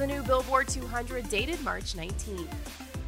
The new Billboard 200 dated March 19th.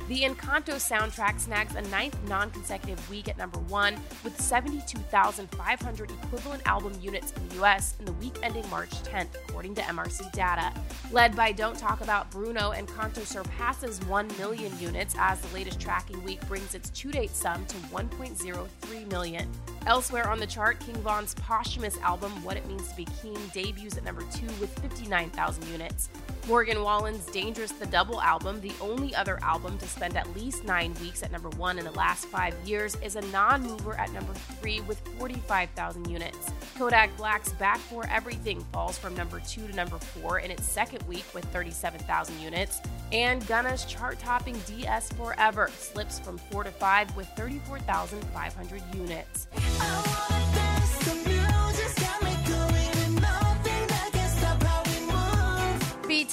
The Encanto soundtrack snags a ninth non consecutive week at number one, with 72,500 equivalent album units in the US in the week ending March 10th, according to MRC data. Led by Don't Talk About Bruno, Encanto surpasses 1 million units as the latest tracking week brings its two date sum to 1.03 million. Elsewhere on the chart, King Von's posthumous album, What It Means to Be King, debuts at number two with 59,000 units. Morgan Wallen's Dangerous the Double album, the only other album to spend at least nine weeks at number one in the last five years, is a non mover at number three with 45,000 units. Kodak Black's Back for Everything falls from number two to number four in its second week with 37,000 units. And Gunna's chart topping DS Forever slips from four to five with 34,500 units.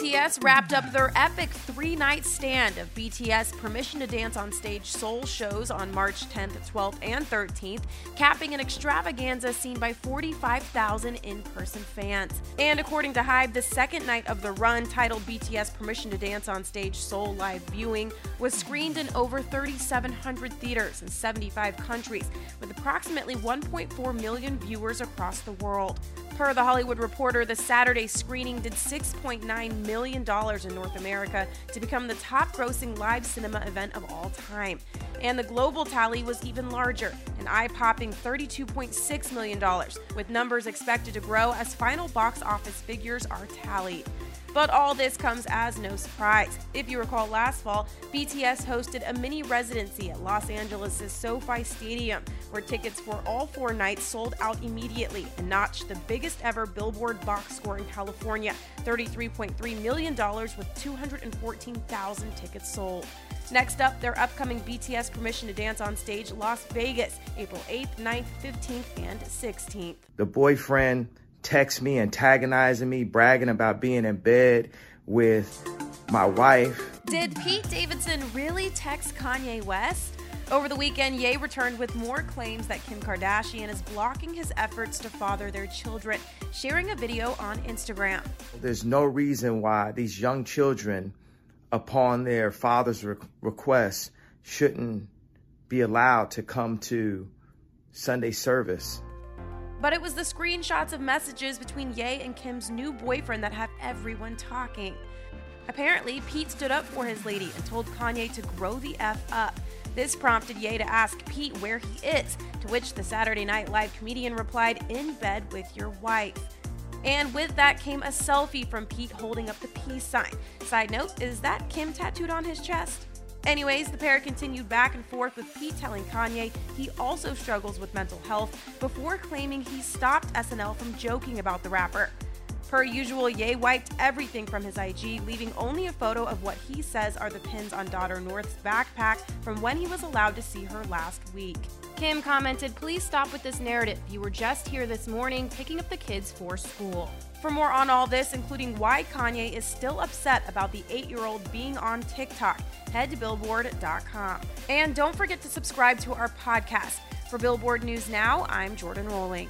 BTS wrapped up their epic three night stand of BTS Permission to Dance on Stage Seoul shows on March 10th, 12th, and 13th, capping an extravaganza seen by 45,000 in person fans. And according to Hybe, the second night of the run, titled BTS Permission to Dance on Stage Seoul Live Viewing, was screened in over 3,700 theaters in 75 countries, with approximately 1.4 million viewers across the world. Per The Hollywood Reporter, the Saturday screening did $6.9 million in North America to become the top grossing live cinema event of all time. And the global tally was even larger, an eye popping $32.6 million, with numbers expected to grow as final box office figures are tallied. But all this comes as no surprise. If you recall last fall, BTS hosted a mini residency at Los Angeles' SoFi Stadium, where tickets for all four nights sold out immediately and notched the biggest ever Billboard box score in California $33.3 million with 214,000 tickets sold. Next up, their upcoming BTS Permission to Dance on Stage Las Vegas, April 8th, 9th, 15th, and 16th. The boyfriend texts me antagonizing me, bragging about being in bed with my wife. Did Pete Davidson really text Kanye West? Over the weekend, Ye returned with more claims that Kim Kardashian is blocking his efforts to father their children, sharing a video on Instagram. There's no reason why these young children, upon their father's re- request, shouldn't be allowed to come to Sunday service. But it was the screenshots of messages between Ye and Kim's new boyfriend that have everyone talking. Apparently, Pete stood up for his lady and told Kanye to grow the F up. This prompted Ye to ask Pete where he is, to which the Saturday Night Live comedian replied, In bed with your wife. And with that came a selfie from Pete holding up the peace sign. Side note, is that Kim tattooed on his chest? Anyways, the pair continued back and forth with Pete telling Kanye he also struggles with mental health before claiming he stopped SNL from joking about the rapper. Per usual, Ye wiped everything from his IG, leaving only a photo of what he says are the pins on daughter North's backpack from when he was allowed to see her last week. Kim commented, Please stop with this narrative. You were just here this morning picking up the kids for school. For more on all this, including why Kanye is still upset about the eight year old being on TikTok, head to Billboard.com. And don't forget to subscribe to our podcast. For Billboard News Now, I'm Jordan Rolling.